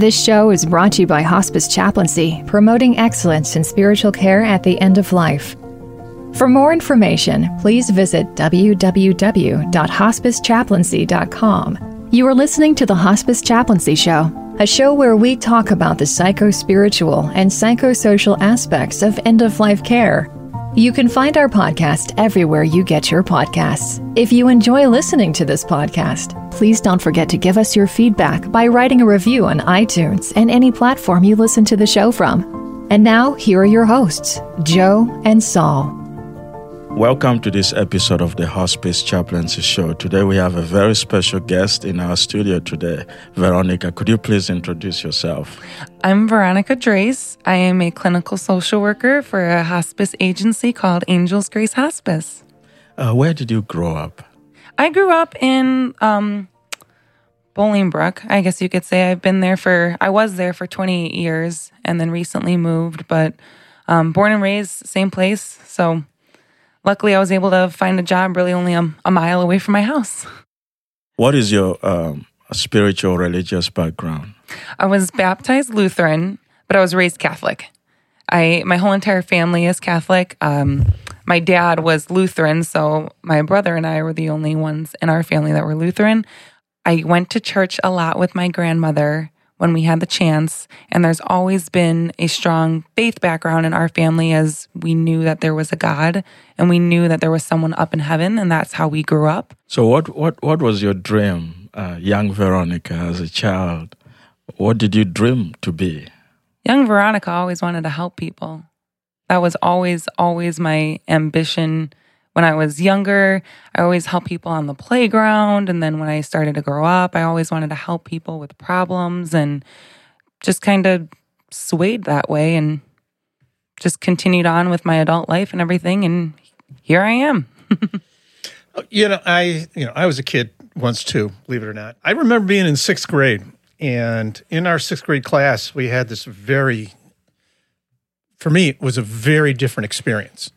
This show is brought to you by Hospice Chaplaincy, promoting excellence in spiritual care at the end of life. For more information, please visit www.hospicechaplaincy.com. You are listening to the Hospice Chaplaincy Show, a show where we talk about the psycho spiritual and psychosocial aspects of end of life care. You can find our podcast everywhere you get your podcasts. If you enjoy listening to this podcast, please don't forget to give us your feedback by writing a review on iTunes and any platform you listen to the show from. And now, here are your hosts, Joe and Saul. Welcome to this episode of the Hospice Chaplaincy Show. Today we have a very special guest in our studio today. Veronica, could you please introduce yourself? I'm Veronica Drase. I am a clinical social worker for a hospice agency called Angels Grace Hospice. Uh, where did you grow up? I grew up in um, Bolingbrook, I guess you could say. I've been there for, I was there for 28 years and then recently moved, but um, born and raised, same place. So luckily, I was able to find a job really only a, a mile away from my house. What is your um, spiritual religious background? I was baptized Lutheran, but I was raised Catholic. I my whole entire family is Catholic. Um, my dad was Lutheran, so my brother and I were the only ones in our family that were Lutheran. I went to church a lot with my grandmother when we had the chance. And there's always been a strong faith background in our family as we knew that there was a God and we knew that there was someone up in heaven. And that's how we grew up. So, what, what, what was your dream, uh, young Veronica, as a child? What did you dream to be? Young Veronica always wanted to help people. That was always, always my ambition when I was younger, I always helped people on the playground. And then when I started to grow up, I always wanted to help people with problems and just kind of swayed that way and just continued on with my adult life and everything. And here I am. you know, I you know I was a kid once too. Believe it or not, I remember being in sixth grade, and in our sixth grade class, we had this very, for me, it was a very different experience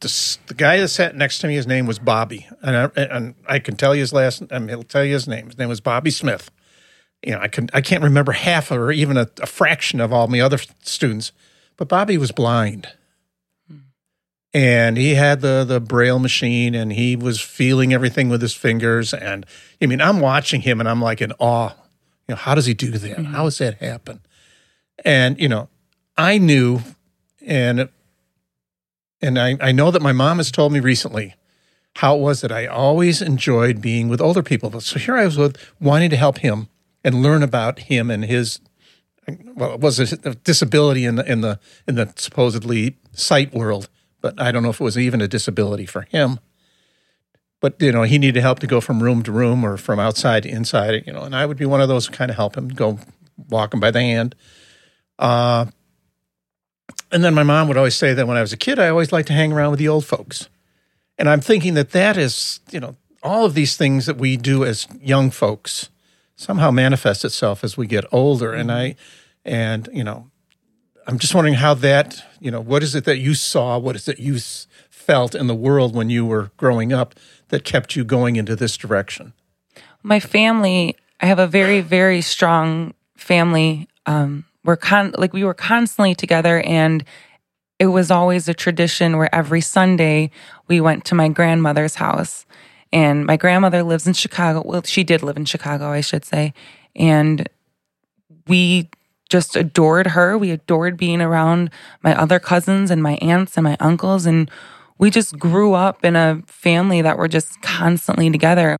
the, the guy that sat next to me, his name was Bobby, and I, and I can tell you his last. I mean, he'll tell you his name. His name was Bobby Smith. You know, I can I can't remember half or even a, a fraction of all my other students, but Bobby was blind, and he had the the braille machine, and he was feeling everything with his fingers. And I mean, I'm watching him, and I'm like in awe. You know, how does he do that? Mm-hmm. How does that happen? And you know, I knew, and and I, I know that my mom has told me recently how it was that I always enjoyed being with older people. So here I was with wanting to help him and learn about him and his well, it was a disability in the in the in the supposedly sight world, but I don't know if it was even a disability for him. But you know, he needed help to go from room to room or from outside to inside. You know, and I would be one of those kind of help him go walk him by the hand. Uh, and then my mom would always say that when I was a kid, I always liked to hang around with the old folks. And I'm thinking that that is, you know, all of these things that we do as young folks somehow manifest itself as we get older. And I, and, you know, I'm just wondering how that, you know, what is it that you saw? What is it you felt in the world when you were growing up that kept you going into this direction? My family, I have a very, very strong family. Um, we're con like we were constantly together and it was always a tradition where every Sunday we went to my grandmother's house. And my grandmother lives in Chicago. Well, she did live in Chicago, I should say. And we just adored her. We adored being around my other cousins and my aunts and my uncles. And we just grew up in a family that were just constantly together.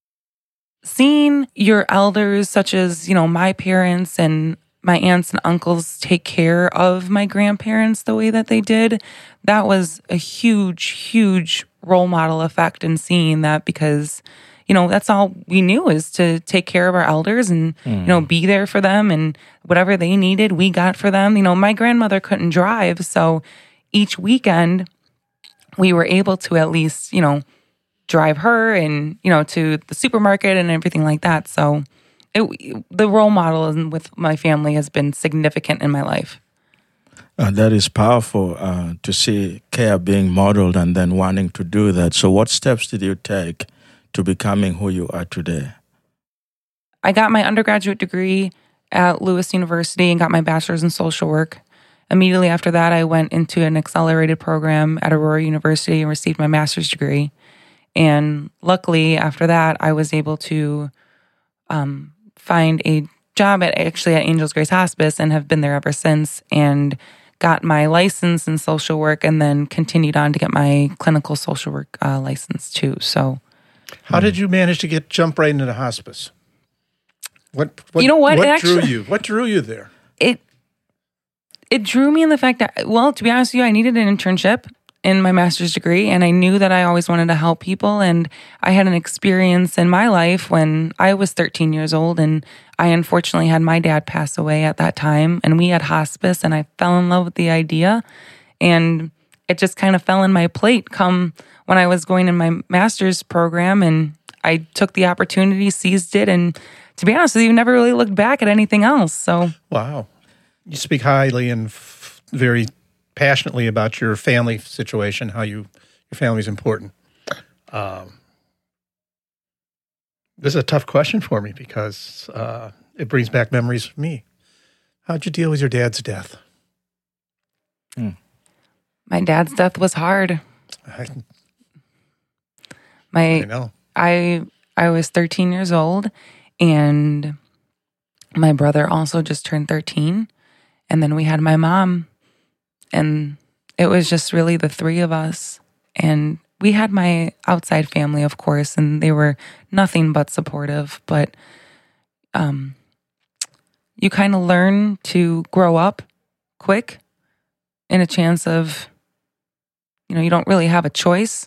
Seeing your elders, such as, you know, my parents and my aunts and uncles take care of my grandparents the way that they did, that was a huge, huge role model effect in seeing that because, you know, that's all we knew is to take care of our elders and, mm. you know, be there for them and whatever they needed, we got for them. You know, my grandmother couldn't drive. So each weekend, we were able to at least, you know, drive her and, you know, to the supermarket and everything like that. So, it, the role model with my family has been significant in my life. Uh, that is powerful uh, to see care being modeled and then wanting to do that. So, what steps did you take to becoming who you are today? I got my undergraduate degree at Lewis University and got my bachelor's in social work. Immediately after that, I went into an accelerated program at Aurora University and received my master's degree. And luckily, after that, I was able to um, find a job at actually at Angels Grace Hospice and have been there ever since. And got my license in social work and then continued on to get my clinical social work uh, license too. So, how did you manage to get jump right into the hospice? What, what you know what, what actually, drew you? What drew you there? It it drew me in the fact that well, to be honest with you, I needed an internship in my master's degree and I knew that I always wanted to help people and I had an experience in my life when I was 13 years old and I unfortunately had my dad pass away at that time and we had hospice and I fell in love with the idea and it just kind of fell in my plate come when I was going in my master's program and I took the opportunity, seized it and to be honest with you, never really looked back at anything else. So Wow. You speak highly and f- very passionately about your family situation, how you your family is important. Um, this is a tough question for me because uh, it brings back memories for me. How'd you deal with your dad's death? my dad's death was hard. I, My I know. I I was 13 years old and my brother also just turned 13 and then we had my mom and it was just really the three of us. And we had my outside family of course and they were nothing but supportive but um you kind of learn to grow up quick in a chance of you know you don't really have a choice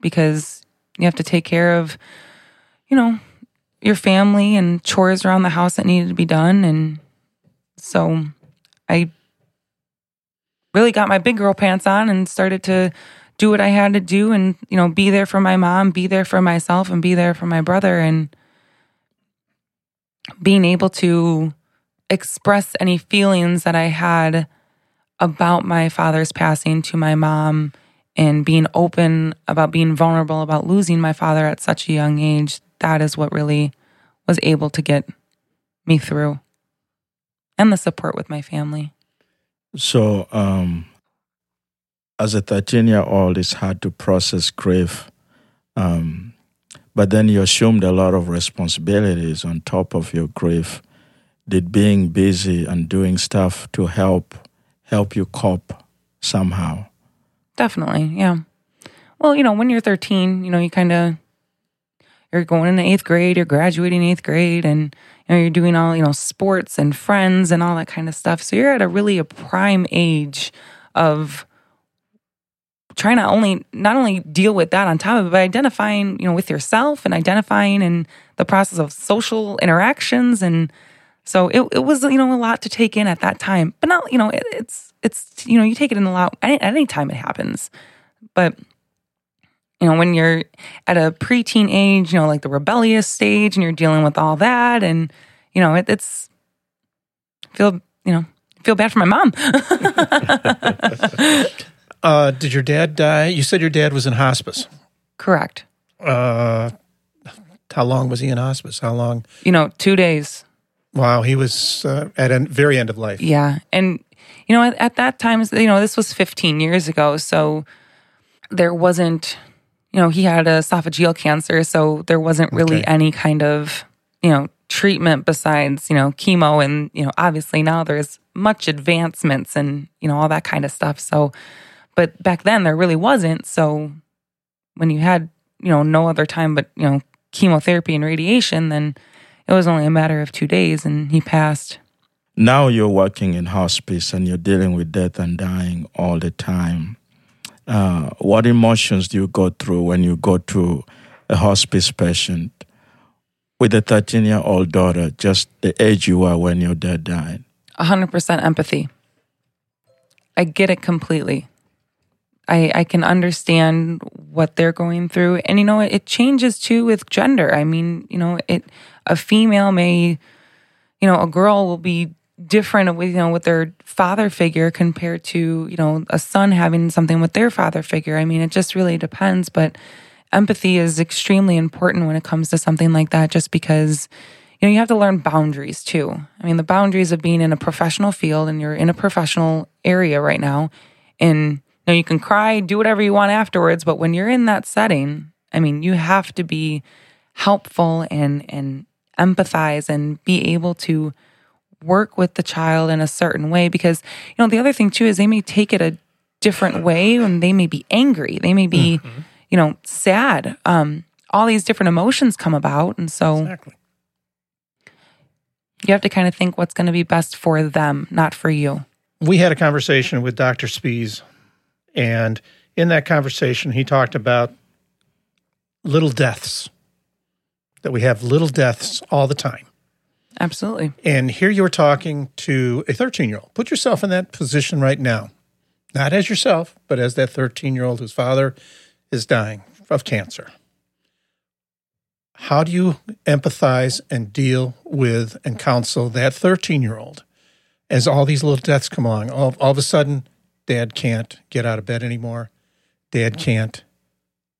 because you have to take care of you know your family and chores around the house that needed to be done. And so i really got my big girl pants on and started to do what i had to do and you know be there for my mom be there for myself and be there for my brother. And being able to express any feelings that i had about my father's passing to my mom and being open about being vulnerable about losing my father at such a young age that is what really was able to get me through and the support with my family So, um, as a 13 year old, it's hard to process grief. Um, but then you assumed a lot of responsibilities on top of your grief. Did being busy and doing stuff to help help you cope somehow? definitely yeah well you know when you're 13 you know you kind of you're going into eighth grade you're graduating eighth grade and you know you're doing all you know sports and friends and all that kind of stuff so you're at a really a prime age of trying to only not only deal with that on top of it, but identifying, you know, with yourself and identifying in the process of social interactions. And so it, it was, you know, a lot to take in at that time. But now, you know, it, it's it's you know, you take it in a lot at any time it happens. But you know, when you're at a preteen age, you know, like the rebellious stage, and you're dealing with all that, and you know, it, it's feel you know feel bad for my mom. Uh, did your dad die? You said your dad was in hospice. Correct. Uh, how long was he in hospice? How long? You know, two days. Wow, he was uh, at a very end of life. Yeah. And, you know, at, at that time, you know, this was 15 years ago. So there wasn't, you know, he had esophageal cancer. So there wasn't really Okay. any kind of, you know, treatment besides, you know, chemo. And, you know, obviously now there's much advancements and, you know, all that kind of stuff. So, but back then there really wasn't. So when you had, you know, no other time but, you know, chemotherapy and radiation, then it was only a matter of two days and he passed. Now you're working in hospice and you're dealing with death and dying all the time. Uh, what emotions do you go through when you go to a hospice patient with a 13 year old daughter, just the age you were when your dad died? 100% empathy. I get it completely. I, I can understand what they're going through. And, you know, it, it changes too with gender. I mean, you know, it a female may, you know, a girl will be different with, you know, with their father figure compared to, you know, a son having something with their father figure. I mean, it just really depends. But empathy is extremely important when it comes to something like that, just because, you know, you have to learn boundaries too. I mean, the boundaries of being in a professional field and you're in a professional area right now. And you know, you can cry, do whatever you want afterwards, but when you're in that setting, I mean, you have to be helpful and and empathize and be able to work with the child in a certain way because you know the other thing too is they may take it a different way and they may be angry they may be mm-hmm. you know sad um all these different emotions come about and so exactly. you have to kind of think what's going to be best for them not for you we had a conversation with dr spees and in that conversation he talked about little deaths that we have little deaths all the time Absolutely. And here you're talking to a 13 year old. Put yourself in that position right now, not as yourself, but as that 13 year old whose father is dying of cancer. How do you empathize and deal with and counsel that 13 year old as all these little deaths come along? All, all of a sudden, dad can't get out of bed anymore. Dad can't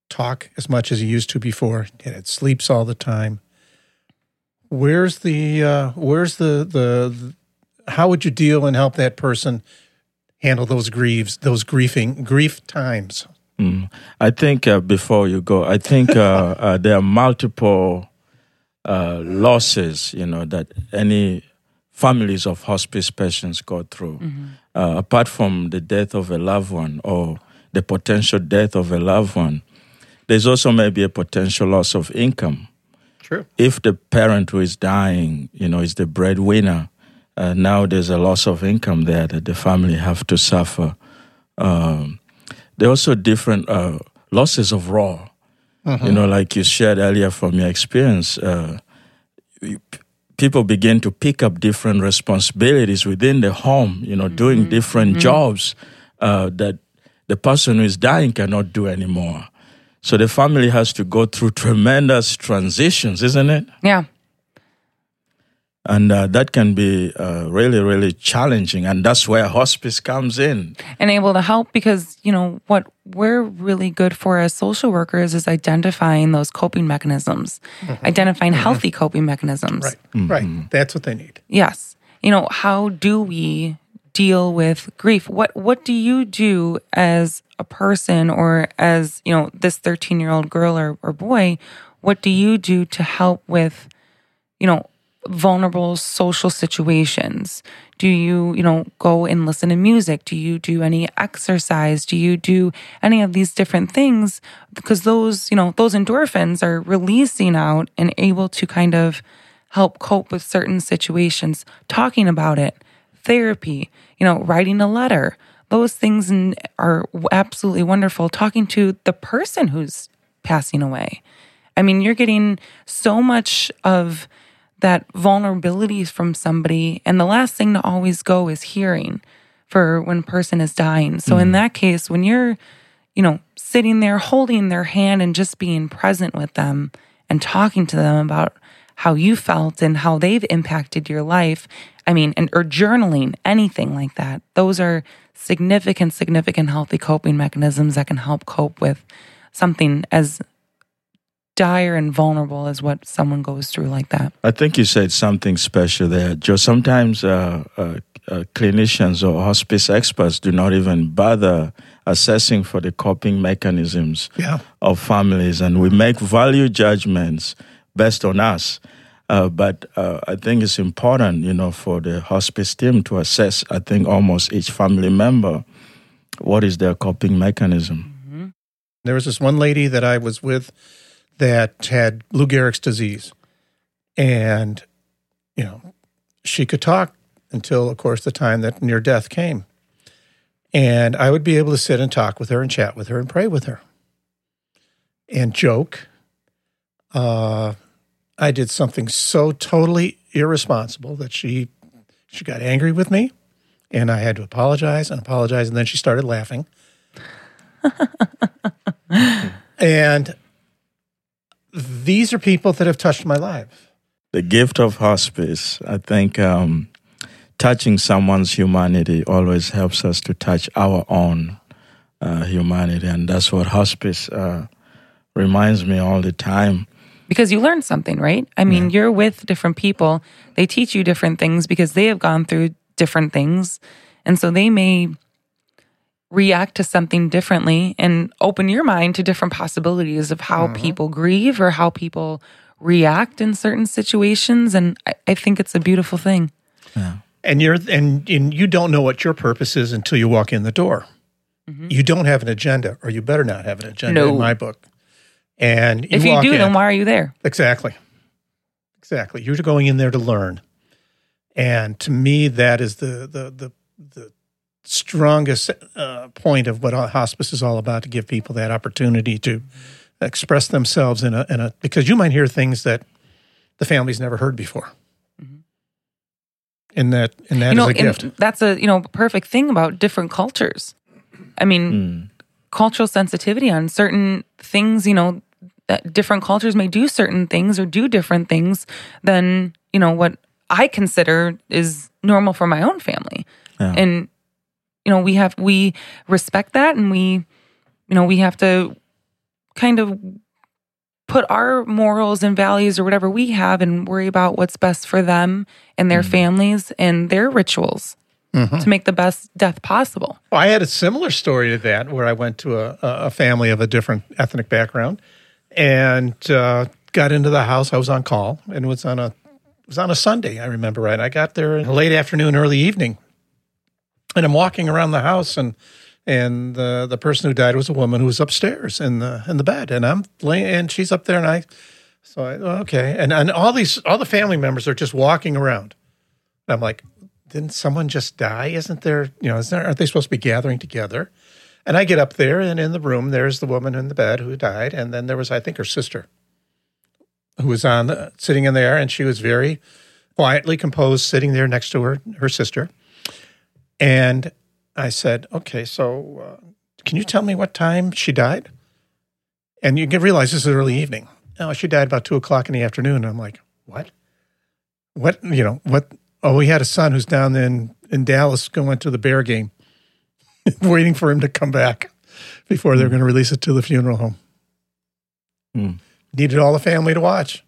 talk as much as he used to before. Dad sleeps all the time where's the uh, where's the, the, the how would you deal and help that person handle those grieves those grieving grief times mm. i think uh, before you go i think uh, uh there are multiple uh, losses you know that any families of hospice patients go through mm-hmm. Uh, apart from the death of a loved one or the potential death of a loved one there's also maybe a potential loss of income True. If the parent who is dying, you know, is the breadwinner, uh, now there's a loss of income there that the family have to suffer. Um, there are also different uh, losses of raw. Uh-huh. You know, like you shared earlier from your experience, uh, people begin to pick up different responsibilities within the home. You know, mm-hmm. doing different mm-hmm. jobs uh, that the person who is dying cannot do anymore. So the family has to go through tremendous transitions, isn't it? Yeah. And uh, that can be uh, really, really challenging. And that's where hospice comes in. And able to help because, you know, what we're really good for as social workers is identifying those coping mechanisms, mm-hmm. identifying mm-hmm. healthy coping mechanisms. Right, mm-hmm. right. That's what they need. Yes. You know, how do we deal with grief? What What do you do as a person or as, you know, this 13 year old girl or, or boy, what do you do to help with, you know, vulnerable social situations? Do you, you know, go and listen to music? Do you do any exercise? Do you do any of these different things? Because those, you know, those endorphins are releasing out and able to kind of help cope with certain situations, talking about it, therapy, you know, writing a letter, those things are absolutely wonderful. Talking to the person who's passing away. I mean, you're getting so much of that vulnerability from somebody. And the last thing to always go is hearing for when a person is dying. So mm. in mm-hmm. that case, when you're, you know, sitting there holding their hand and just being present with them and talking to them about how you felt and how they've impacted your life. I mean, and or journaling, anything like that. Those are significant, significant healthy coping mechanisms that can help cope with something as dire and vulnerable as what someone goes through like that. I think you said something special there, Joe. Sometimes uh, uh, uh, clinicians or hospice experts do not even bother assessing for the coping mechanisms yeah. of families, and we make value judgments based on us. Uh, but uh, I think it's important, you know, for the hospice team to assess. I think almost each family member, what is their coping mechanism. Mm-hmm. There was this one lady that I was with that had Lou Gehrig's disease, and you know, she could talk until, of course, the time that near death came, and I would be able to sit and talk with her and chat with her and pray with her, and joke. Uh, I did something so totally irresponsible that she she got angry with me and I had to apologize and apologize and then she started laughing. and these are people that have touched my life. The gift of hospice, I think um, touching someone's humanity always helps us to touch our own uh, humanity. And that's what hospice uh, reminds me all the time because you learn something, right? I mean, you're with different people. They teach you different things because they have gone through different things. And so they may react to something differently and open your mind to different possibilities of how uh-huh. people grieve or how people react in certain situations. And I, I think it's a beautiful thing. and you're and, and you don't know what your purpose is until you walk in the door. Mm-hmm. You don't have an agenda, or you better not have an agenda No. in my book. And if you do, in- then why are you there? Exactly. Exactly. You're going in there to learn. And to me, that is the the the, the strongest uh, point of what hospice is all about to give people that opportunity to express themselves in a in a because you might hear things that the family's never heard before. And that and that is you know, a gift. that's a you know perfect thing about different cultures. I mean, Mm. cultural sensitivity on certain things. You know, that different cultures may do certain things or do different things than you know what I consider is normal for my own family. Yeah. And you know, we have we respect that, and we you know we have to kind of put our morals and values or whatever we have and worry about what's best for them and their mm-hmm. families and their rituals mm-hmm. to make the best death possible. Well, I had a similar story to that where I went to a a family of a different ethnic background and uh, got into the house. I was on call and it was on a was on a Sunday. I remember right. I got there in late afternoon, early evening, and I'm walking around the house and and the the person who died was a woman who was upstairs in the in the bed, and I'm laying and she's up there, and I so I okay, and and all these all the family members are just walking around. And I'm like, didn't someone just die? Isn't there, you know, isn't there, aren't they supposed to be gathering together? And I get up there, and in the room, there's the woman in the bed who died, and then there was, I think, her sister, who was on the, sitting in there, and she was very quietly composed, sitting there next to her her sister. And I said, "Okay, so uh, can you tell me what time she died?" And you can realize this is early evening. Oh, she died about two o'clock in the afternoon. And I'm like, "What? What? You know what?" Oh, we had a son who's down in in Dallas going to the Bear game, waiting for him to come back before they're going to release it to the funeral home. Hmm. Needed all the family to watch.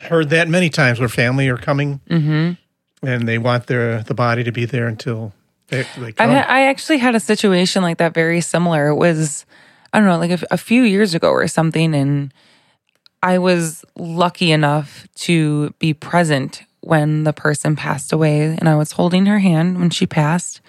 Heard that many times where family are coming Mm-hmm. and they want their the body to be there until they, they I, come. I actually had a situation like that very similar. It was, I don't know, like a, a few years ago or something. And I was lucky enough to be present when the person passed away. And I was holding her hand when she passed.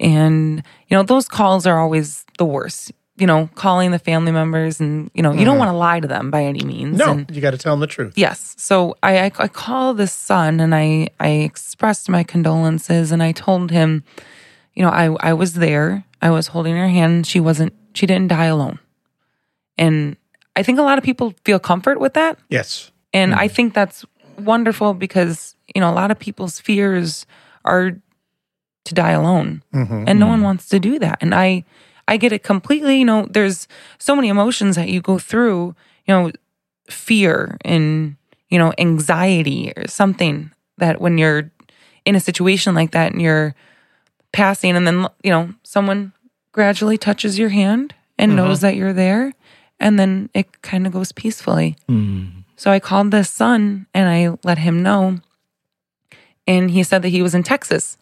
And, you know, those calls are always the worst. You know, calling the family members and, you know, you don't mm-hmm. want to lie to them by any means. no, And, you got to tell them the truth. Yes. So I, I I called this son and I I expressed my condolences and I told him, you know, I I was there. I was holding her hand. She wasn't. She didn't die alone. And I think a lot of people feel comfort with that. Yes. And I mm-hmm. think that's wonderful because, you know, a lot of people's fears are to die alone. Mm-hmm. And no mm-hmm. one wants to do that. And I I get it completely, you know, there's so many emotions that you go through, you know, fear and, you know, anxiety or something that when you're in a situation like that and you're passing and then, you know, someone gradually touches your hand and mm-hmm. knows that you're there and then it kind of goes peacefully. Mm. So I called this son and I let him know. And he said that he was in Texas.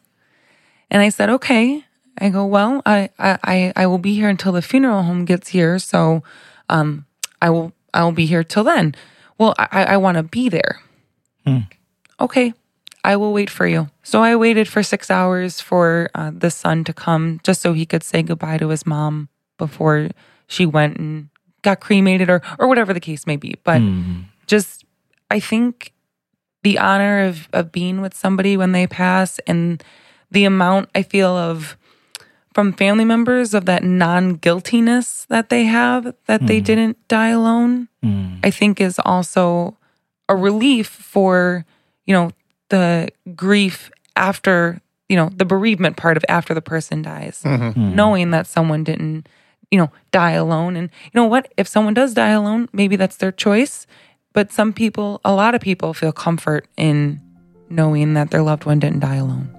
And I said, okay. I go, well, I I, I will be here until the funeral home gets here. So um I will I will be here till then. Well, I, I want to be there. Okay. I will wait for you. So I waited for six hours for uh, the son to come just so he could say goodbye to his mom before she went and got cremated or, or whatever the case may be. But Mm. just, I think the honor of, of being with somebody when they pass and the amount I feel of from family members of that non guiltiness that they have that they hmm. didn't die alone, Mm. I think is also a relief for, you know, the grief after, you know, the bereavement part of after the person dies, mm-hmm. hmm. knowing that someone didn't, you know, die alone. And you know what? If someone does die alone, maybe that's their choice. But some people, a lot of people feel comfort in knowing that their loved one didn't die alone.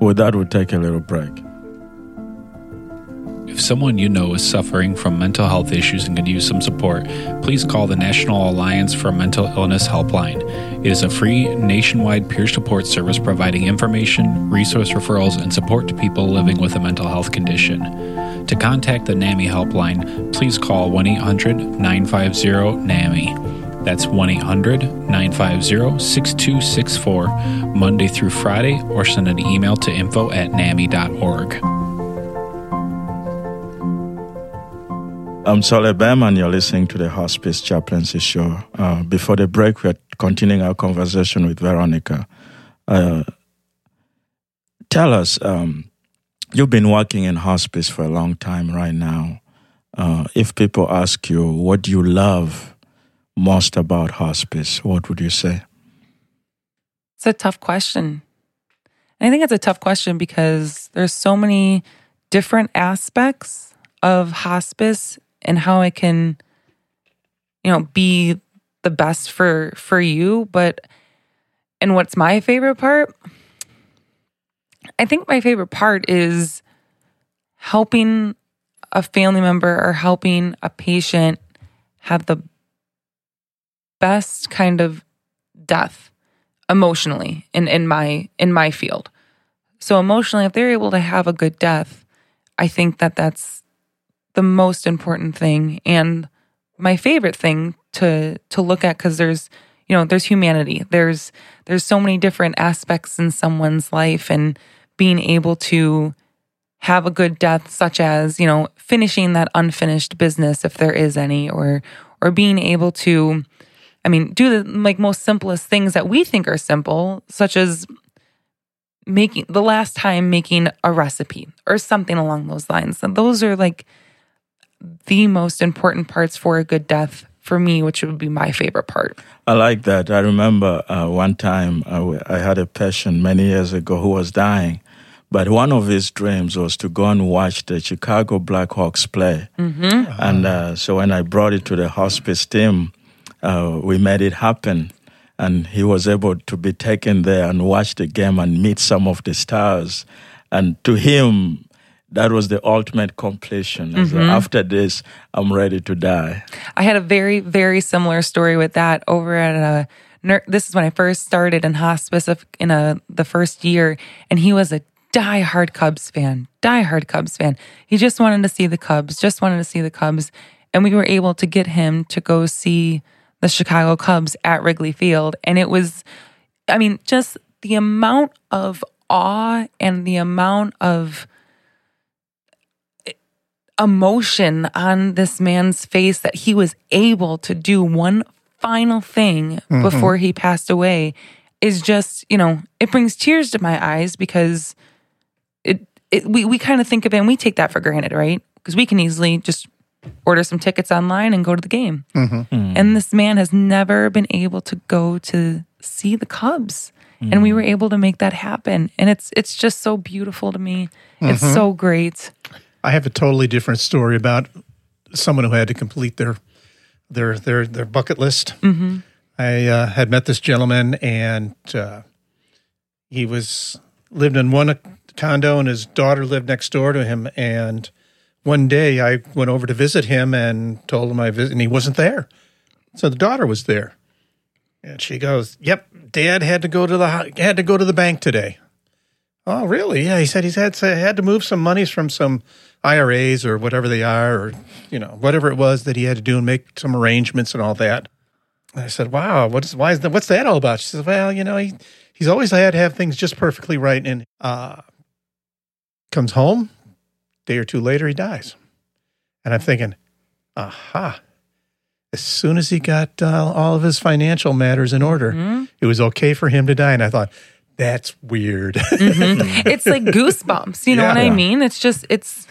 With that, we'll take a little break. If someone you know is suffering from mental health issues and could use some support, please call the National Alliance for Mental Illness Helpline. It is a free nationwide peer support service providing information, resource referrals, and support to people living with a mental health condition. To contact the NAMI helpline, please call 1 800 950 NAMI. That's 1 800 950 6264, Monday through Friday, or send an email to info at NAMI.org. I'm Solly Bam, and you're listening to the Hospice Chaplaincy Show. Uh, before the break, we're continuing our conversation with Veronica. Uh, tell us, um, you've been working in hospice for a long time right now. Uh, if people ask you, what do you love most about hospice, what would you say? It's a tough question. And I think it's a tough question because there's so many different aspects of hospice and how it can you know be the best for for you but and what's my favorite part i think my favorite part is helping a family member or helping a patient have the best kind of death emotionally in in my in my field. So emotionally if they're able to have a good death i think that that's the most important thing and my favorite thing to to look at because there's you know there's humanity. There's there's so many different aspects in someone's life and being able to have a good death such as you know finishing that unfinished business if there is any or or being able to i mean do the like most simplest things that we think are simple such as making the last time making a recipe or something along those lines and those are like the most important parts for a good death for me, which would be my favorite part. I like that. I remember uh, one time uh, I had a patient many years ago who was dying, but one of his dreams was to go and watch the Chicago Blackhawks play. Mm-hmm. And uh, so when I brought it to the hospice team, uh, we made it happen. And he was able to be taken there and watch the game and meet some of the stars. And to him, that was the ultimate completion. Mm-hmm. after this, I'm ready to die. I had a very, very similar story with that over at a. This is when I first started in hospice in a the first year, and he was a die-hard Cubs fan, die-hard Cubs fan. He just wanted to see the Cubs, just wanted to see the Cubs, and we were able to get him to go see the Chicago Cubs at Wrigley Field, and it was, I mean, just the amount of awe and the amount of emotion on this man's face that he was able to do one final thing mm-hmm. before he passed away is just, you know, it brings tears to my eyes because it, it we, we kind of think of it and we take that for granted, right? Because we can easily just order some tickets online and go to the game. Mm-hmm. Mm. And this man has never been able to go to see the Cubs. Mm. And we mm. were able to make that happen. And it's it's just so beautiful to me. Mm-hmm. It's so great. I have a totally different story about someone who had to complete their their their their bucket list. Mm-hmm. I uh, had met this gentleman, and uh, he was lived in one condo, and his daughter lived next door to him. And one day, I went over to visit him and told him I visit, and he wasn't there. So the daughter was there, and she goes, "Yep, Dad had to go to the had to go to the bank today." Oh, really? Yeah, he said he's had to, had to move some monies from some IRAs or whatever they are, or you know whatever it was that he had to do and make some arrangements and all that. And I said, "Wow, what's why is that? What's that all about?" She says, "Well, you know, he he's always had to have things just perfectly right, and uh, comes home, day or two later, he dies." And I'm thinking, "Aha." As soon as he got uh, all of his financial matters in order, mm-hmm. it was okay for him to die. And I thought, that's weird. mm-hmm. It's like goosebumps. You know yeah. what I mean? It's just, it's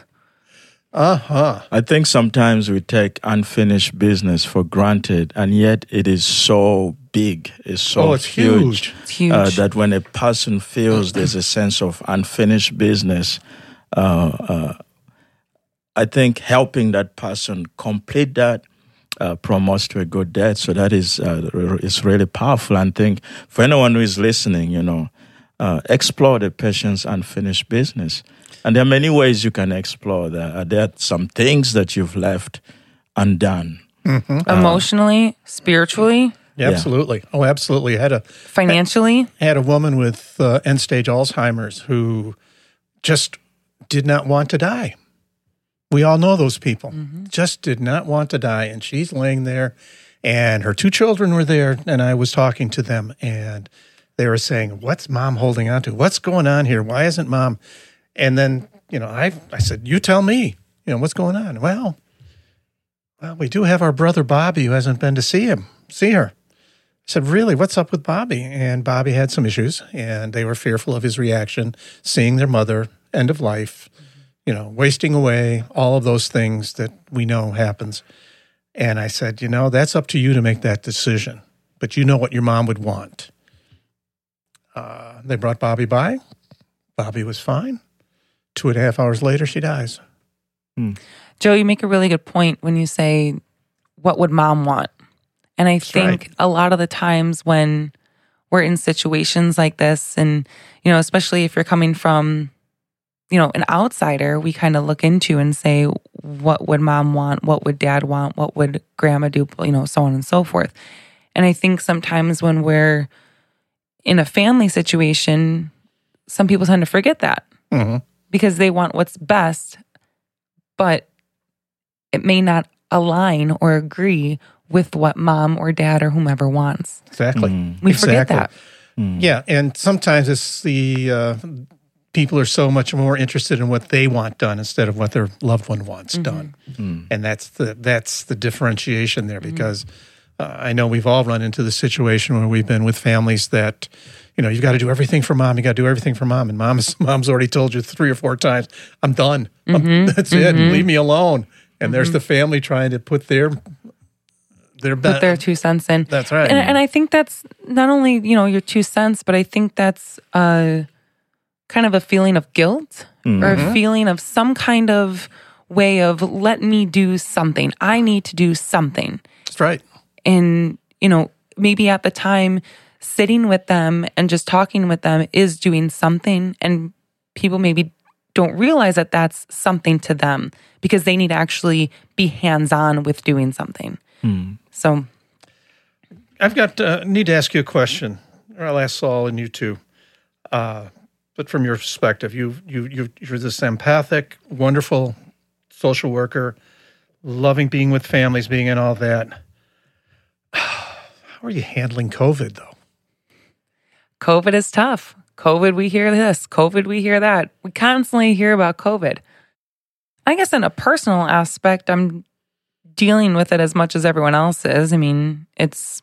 uh huh. I think sometimes we take unfinished business for granted, and yet it is so big, it's so oh, it's huge, huge. It's huge. Uh, that when a person feels there's a sense of unfinished business, I think helping that person complete that uh, promotes to a good death. So that is uh, is really powerful. And think for anyone who is listening, you know, uh, explore the patient's unfinished business. And there are many ways you can explore that. Are there are some things that you've left undone. Emotionally, spiritually, Yeah, Absolutely. Oh, absolutely. I had a financially. I had a woman with uh, end stage Alzheimer's who just did not want to die. We all know those people. Mm-hmm. Just did not want to die. And she's laying there, and her two children were there, and I was talking to them, and they were saying, What's mom holding on to? What's going on here? Why isn't mom? And then, you know, I, I said, You tell me, you know, what's going on? Well, well, we do have our brother Bobby who hasn't been to see him, see her. I said, Really, what's up with Bobby? And Bobby had some issues and they were fearful of his reaction, seeing their mother, end of life, you know, wasting away, all of those things that we know happens. And I said, You know, that's up to you to make that decision, but you know what your mom would want. Uh, they brought Bobby by. Bobby was fine. Two and a half hours later, she dies. Joe, you make a really good point when you say, What would mom want? And I think right. a lot of the times when we're in situations like this, and, you know, especially if you're coming from, you know, an outsider, we kind of look into and say, What would mom want? What would dad want? What would grandma do? You know, so on and so forth. And I think sometimes when we're in a family situation, some people tend to forget that Mhm. because they want what's best, but it may not align or agree with what mom or dad or whomever wants. Exactly. We forget Exactly. that. Yeah, and sometimes it's the uh, people are so much more interested in what they want done instead of what their loved one wants mm-hmm. done, mm. and that's the that's the differentiation there. Mm. Because uh, I know we've all run into the situation where we've been with families that. You know, you've got to do everything for mom. You got to do everything for mom, and mom's mom's already told you three or four times, "I'm done. I'm- mm-hmm. that's it. Mm-hmm. Leave me alone." And there's the family trying to put their their Put their two cents in. That's right. And, and I think that's not only, you know, your two cents, but I think that's uh, kind of a feeling of guilt or a feeling of some kind of way of let me do something. I need to do something. That's right. and you know maybe at the time sitting with them and just talking with them is doing something and people maybe don't realize that that's something to them because they need to actually be hands-on with doing something so I've got uh, need to ask you a question, or I'll ask Saul and you too. Uh, but from your perspective, you you you you're this empathic, wonderful social worker, loving being with families, being in all that. How are you handling COVID though? covid is tough. Covid we hear this. Covid we hear that. We constantly hear about covid. I guess in a personal aspect i'm dealing with it as much as everyone else is. I mean it's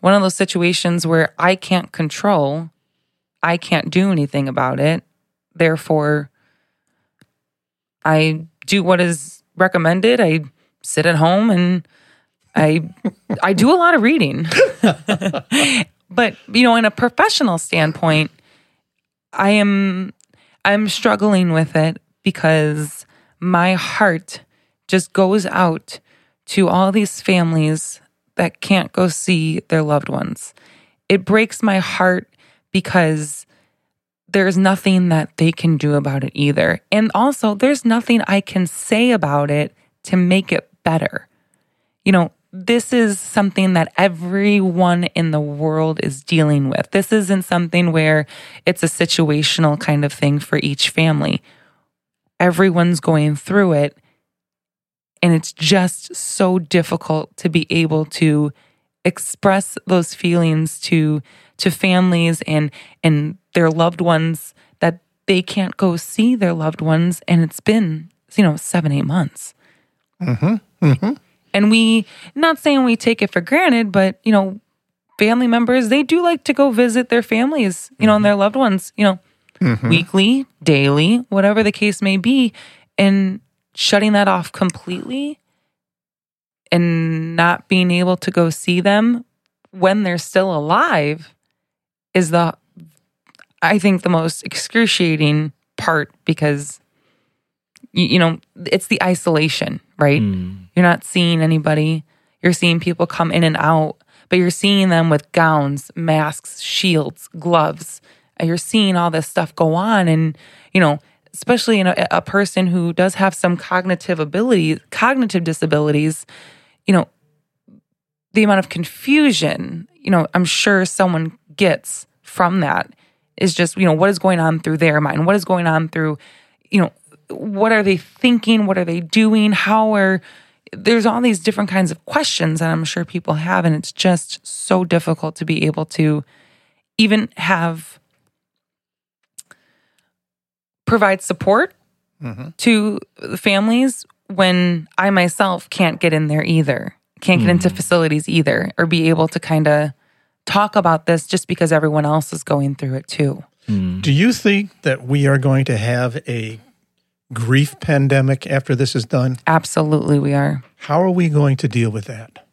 one of those situations where i can't control i can't do anything about it. Therefore i do what is recommended. I sit at home and i i do a lot of reading. But you know in a professional standpoint i am i'm struggling with it because my heart just goes out to all these families that can't go see their loved ones. It breaks my heart because there's nothing that they can do about it either and also there's nothing i can say about it to make it better you know, this is something that everyone in the world is dealing with. This isn't something where it's a situational kind of thing for each family. Everyone's going through it. And it's just so difficult to be able to express those feelings to to families and and their loved ones that they can't go see their loved ones. And it's been you know seven eight months. Mm-hmm. Mm-hmm. And we not saying we take it for granted but you know family members they do like to go visit their families you know and their loved ones you know mm-hmm. weekly daily whatever the case may be. And shutting that off completely and not being able to go see them when they're still alive is the i think the most excruciating part because you, you know it's the isolation right? Hmm. You're not seeing anybody. You're seeing people come in and out but you're seeing them with gowns masks shields gloves. You're seeing all this stuff go on. And you know especially in a, a person who does have some cognitive ability cognitive disabilities you know the amount of confusion you know i'm sure someone gets from that is just you know what is going on through their mind? What is going on through you know what are they thinking? What are they doing? How are there's all these different kinds of questions that i'm sure people have and it's just so difficult to be able to even have provide support mm-hmm. to the families when i myself can't get in there either can't get into mm. facilities either or be able to kind of talk about this just because everyone else is going through it too hmm. Do you think that we are going to have a grief pandemic after this is done? absolutely we are How are we going to deal with that?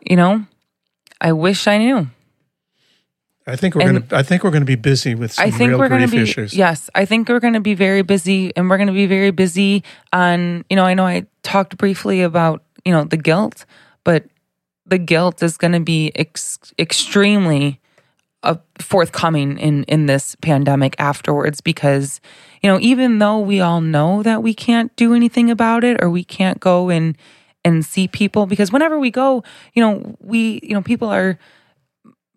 you know i wish i knew I think we're And- going to. I think we're going to be busy with some I think real we're going to grief be issues. yes. I think we're going to be very busy, and we're going to be very busy on. You know, I know I talked briefly about you know the guilt, but the guilt is going to be ex- extremely uh, forthcoming in in this pandemic afterwards because you know even though we all know that we can't do anything about it or we can't go and and see people because whenever we go, you know, we you know people are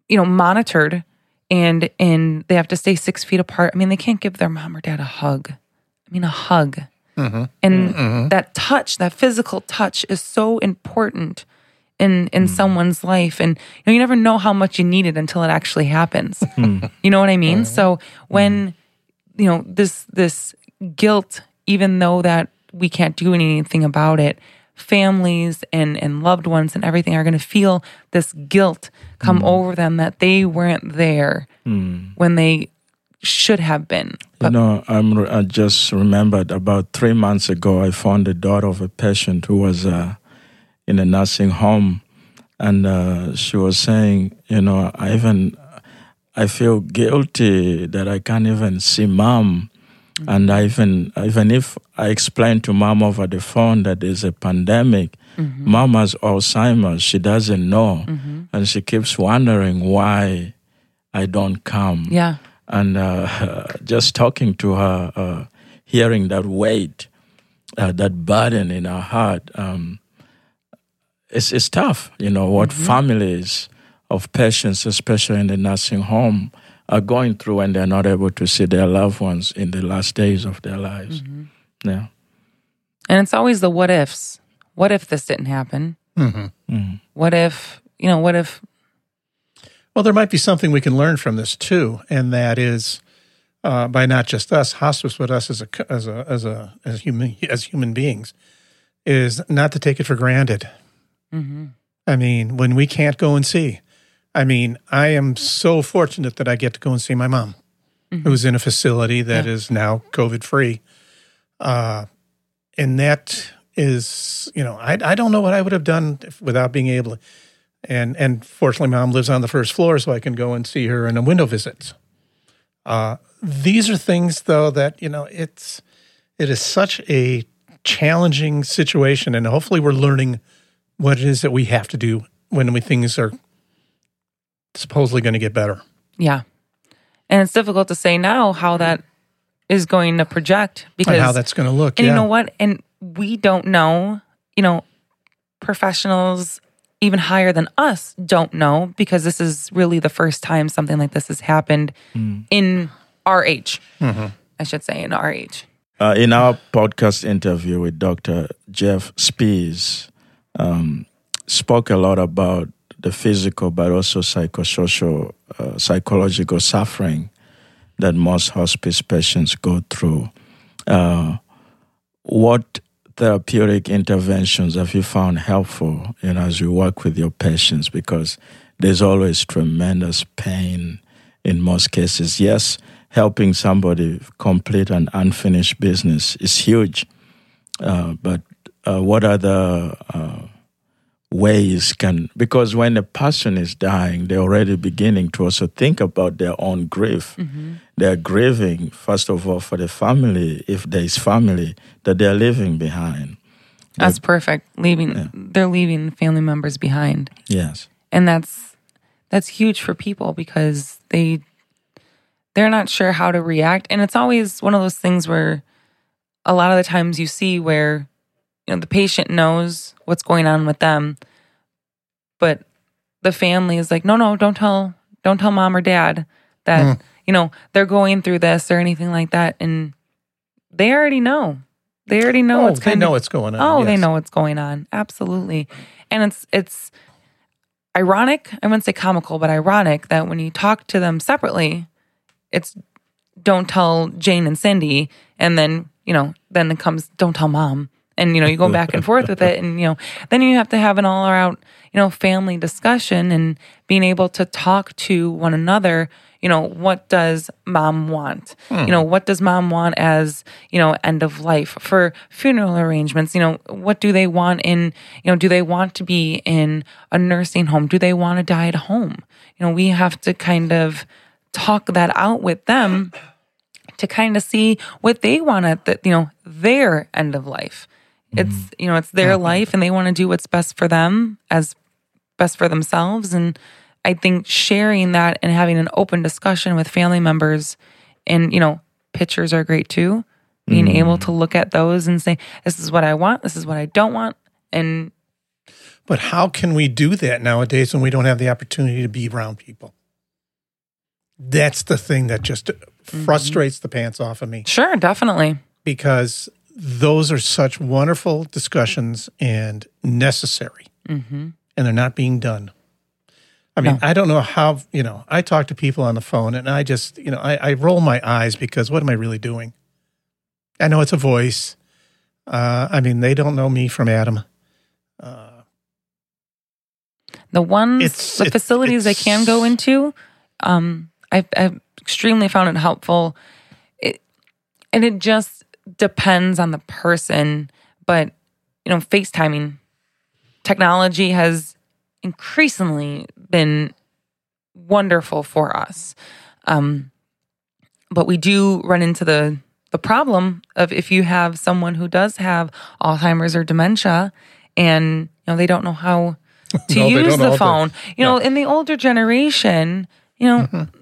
you know monitored and and they have to stay six feet apart. I mean they can't give their mom or dad a hug. I mean a hug. And that touch that physical touch is so important in in hmm. someone's life. And you know you never know how much you need it until it actually happens. Hmm. You know what i mean? So when hmm. you know this this guilt even though that we can't do anything about it families and and loved ones and everything are going to feel this guilt come over them that they weren't there when they should have been. You know, I'm, I just remembered about three months ago, I found the daughter of a patient who was uh, in a nursing home, and uh, she was saying, you know, I even I feel guilty that I can't even see mom, and I even even if I explain to mom over the phone that there's a pandemic, mom has Alzheimer's, she doesn't know, and she keeps wondering why I don't come. Yeah. And uh, just talking to her, uh, hearing that weight, uh, that burden in her heart, um, it's, it's tough. You know what mm-hmm. families of patients, especially in the nursing home, are going through when they're not able to see their loved ones in the last days of their lives. Mm-hmm. Yeah. and it's always the what ifs what if this didn't happen mm-hmm. what if you know what if Well, there might be something we can learn from this too, and that is uh, by not just us, hospice, but us as a as a as a as human as human beings, is not to take it for granted. I mean, when we can't go and see, I mean, I am so fortunate that I get to go and see my mom, who's in a facility that is now COVID free, uh, and that is, you know, I I don't know what I would have done if, without being able to and and fortunately, mom lives on the first floor, so I can go and see her in a window visits. Uh, these are things, though, that you know it's it is such a challenging situation, and hopefully, we're learning what it is that we have to do when we things are supposedly going to get better. yeah and it's difficult to say now how that is going to project because And how that's going to look. And yeah. you know what? And we don't know, you know, professionals even higher than us don't know because this is really the first time something like this has happened in our age. I should say in our age. Uh, in our podcast interview with Dr. Jeff Spees, um, spoke a lot about the physical but also psychosocial, uh, psychological suffering that most hospice patients go through. Uh, what therapeutic interventions have you found helpful you know, as you work with your patients? Because there's always tremendous pain in most cases. Yes, helping somebody complete an unfinished business is huge, uh, but uh, what other uh, ways can because when a person is dying, they're already beginning to also think about their own grief. They're grieving first of all for the family, if there is family that they're leaving behind. That's perfect. Leaving they're leaving family members behind. Yes. And that's that's huge for people because they they're not sure how to react and it's always one of those things where a lot of the times you see where you know the patient knows what's going on with them but the family is like no no don't tell don't tell mom or dad that Mm. you know they're going through this or anything like that and they already know they already know oh, what's they know what's going on. Oh, they know what's going on. Absolutely. And it's it's ironic, I wouldn't say comical, but ironic that when you talk to them separately, it's don't tell Jane and Cindy and then, you know, then it comes don't tell mom. And you know, you go back and forth with it and you know, then you have to have an all around, you know, family discussion and being able to talk to one another you know what does mom want? You know hmm. what does mom want as you know end of life? For funeral arrangements you know what do they want in you know do they want to be in a nursing home? Do they want to die at home? You know we have to kind of talk that out with them to kind of see what they want at the, you know their end of life it's mm-hmm. you know it's their life and they want to do what's best for them as best for themselves. And i think sharing that and having an open discussion with family members and you know pictures are great too. Being mm-hmm. able to look at those and say this is what i want this is what i don't want and But how can we do that nowadays when we don't have the opportunity to be around people? That's the thing that just mm-hmm. frustrates the pants off of me. Sure definitely. Because those are such wonderful discussions and necessary, hmm and they're not being done. I mean, No. I don't know how, you know, I talk to people on the phone and I just, you know, I, I roll my eyes because what am I really doing? I know it's a voice. Uh, I mean, they don't know me from Adam. Uh, The ones, It's- the it- facilities I can go into, um, I've, I've extremely found it helpful. It, and it just depends on the person. But, you know, FaceTiming technology has increasingly been wonderful for us. Um, but we do run into the the problem of if you have someone who does have Alzheimer's or dementia and you know they don't know how to No, use the phone. You know, in the older generation, you know, Mm-hmm.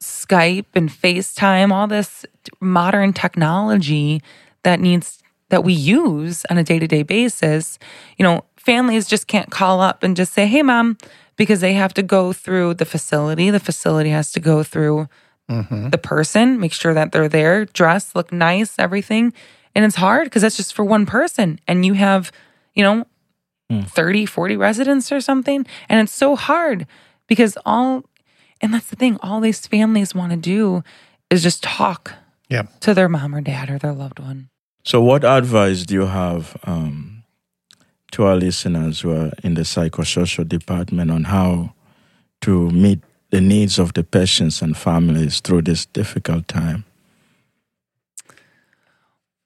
Skype and FaceTime, all this modern technology that needs that we use on a day-to-day basis, you know, families just can't call up and just say, "Hey mom," because they have to go through the facility. The facility has to go through mhm. the person, make sure that they're there, dress, look nice, everything. And it's hard because that's just for one person. And you have, you know, Hmm. 30, 40 residents or something. And it's so hard because all, and that's the thing, all these families want to do is just talk Yeah. to their mom or dad or their loved one. So, what advice do you have um, to our listeners who are in the psychosocial department on how to meet the needs of the patients and families through this difficult time?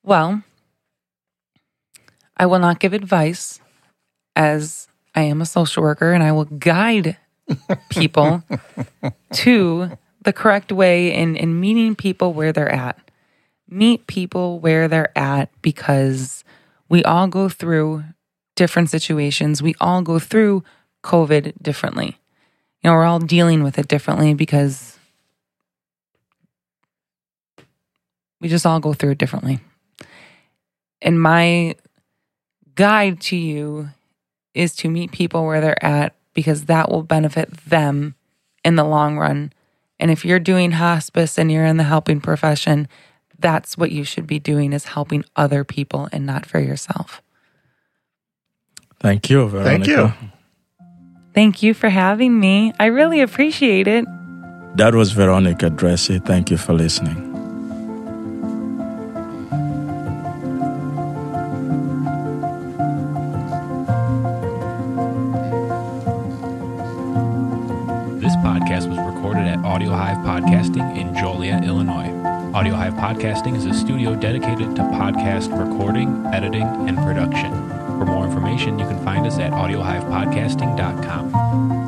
Well, I will not give advice as I am a social worker and I will guide people to the correct way in, in meeting people where they're at. Meet people where they're at because we all go through different situations. We all go through COVID differently. You know, we're all dealing with it differently because we just all go through it differently. And my guide to you is to meet people where they're at because that will benefit them in the long run. And if you're doing hospice and you're in the helping profession, that's what you should be doing is helping other people and not for yourself. Thank you, Veronica. Thank you. Thank you for having me. I really appreciate it. That was Veronica Drase. Thank you for listening. Podcasting in Joliet, Illinois. Audio Hive Podcasting is a studio dedicated to podcast recording, editing, and production. For more information, you can find us at audiohivepodcasting.com.